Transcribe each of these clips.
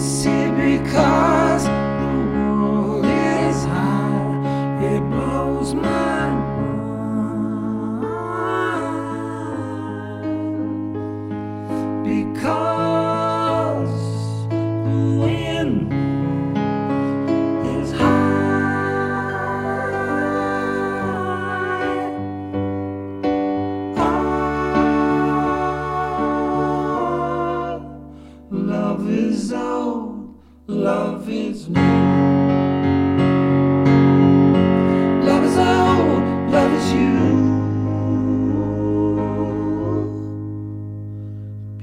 See, because the world is high, it blows my mind. Because love is new. Love is old, love is you.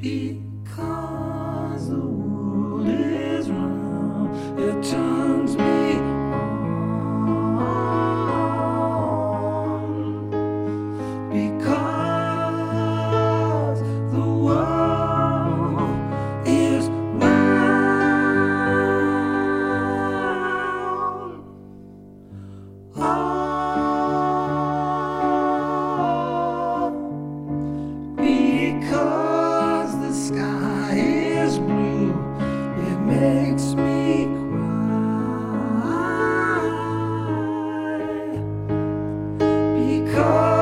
Because the world is. Oh.